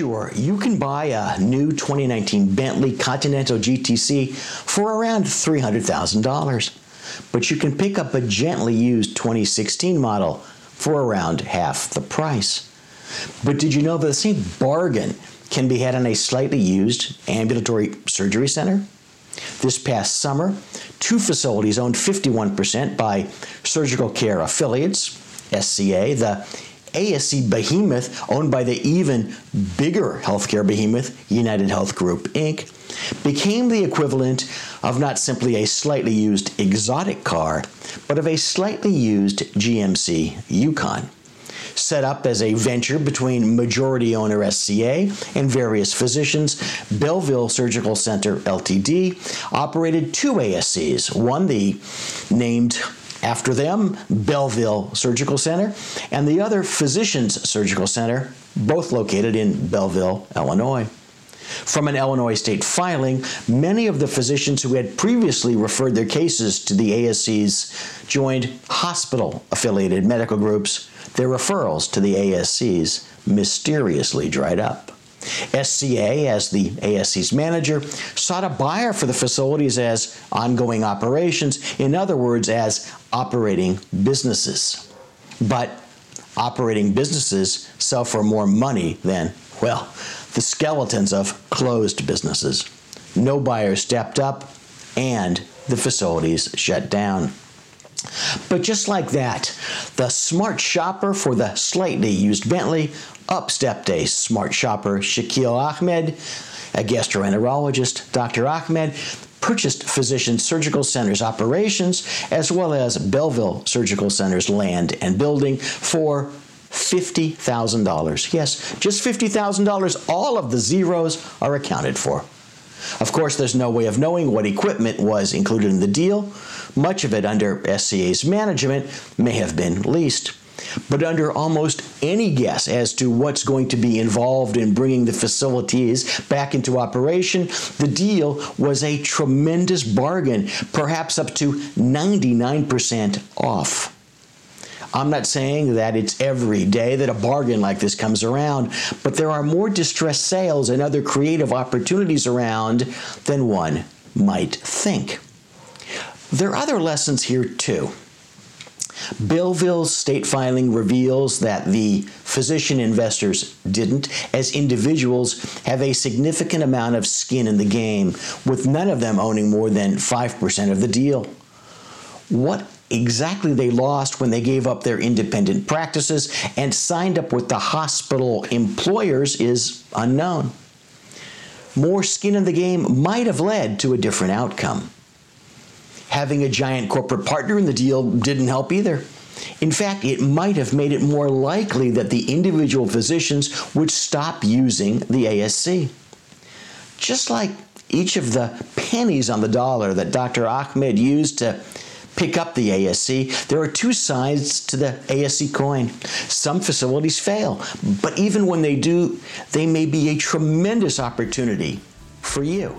Sure, you can buy a new 2019 Bentley Continental GTC for around $300,000, but you can pick up a gently used 2016 model for around half the price. But did you know that the same bargain can be had in a slightly used ambulatory surgery center? This past summer, two facilities owned 51% by Surgical Care Affiliates, SCA, the ASC behemoth owned by the even bigger healthcare behemoth, United Health Group Inc., became the equivalent of not simply a slightly used exotic car, but of a slightly used GMC Yukon set up as a venture between majority owner SCA and various physicians, Belleville Surgical Center Ltd. operated two ASCs, one the named after them, Belleville Surgical Center, and the other Physicians Surgical Center, both located in Belleville, Illinois. From an Illinois state filing, many of the physicians who had previously referred their cases to the ASCs joined hospital affiliated medical groups their referrals to the ASCs mysteriously dried up. SCA, as the ASC's manager, sought a buyer for the facilities as ongoing operations, in other words, as operating businesses. But operating businesses sell for more money than, well, the skeletons of closed businesses. No buyer stepped up, and the facilities shut down. But just like that, the smart shopper for the slightly used Bentley upstepped a smart shopper, Shakil Ahmed, a gastroenterologist, Dr. Ahmed, purchased Physician Surgical Center's operations as well as Belleville Surgical Center's land and building for $50,000. Yes, just $50,000. All of the zeros are accounted for. Of course, there's no way of knowing what equipment was included in the deal. Much of it under SCA's management may have been leased. But under almost any guess as to what's going to be involved in bringing the facilities back into operation, the deal was a tremendous bargain, perhaps up to 99% off. I'm not saying that it's every day that a bargain like this comes around, but there are more distressed sales and other creative opportunities around than one might think. There are other lessons here too. Belleville's state filing reveals that the physician investors didn't, as individuals have a significant amount of skin in the game, with none of them owning more than 5% of the deal. What exactly they lost when they gave up their independent practices and signed up with the hospital employers is unknown. More skin in the game might have led to a different outcome. Having a giant corporate partner in the deal didn't help either. In fact, it might have made it more likely that the individual physicians would stop using the ASC. Just like each of the pennies on the dollar that Dr. Ahmed used to pick up the ASC, there are two sides to the ASC coin. Some facilities fail, but even when they do, they may be a tremendous opportunity for you.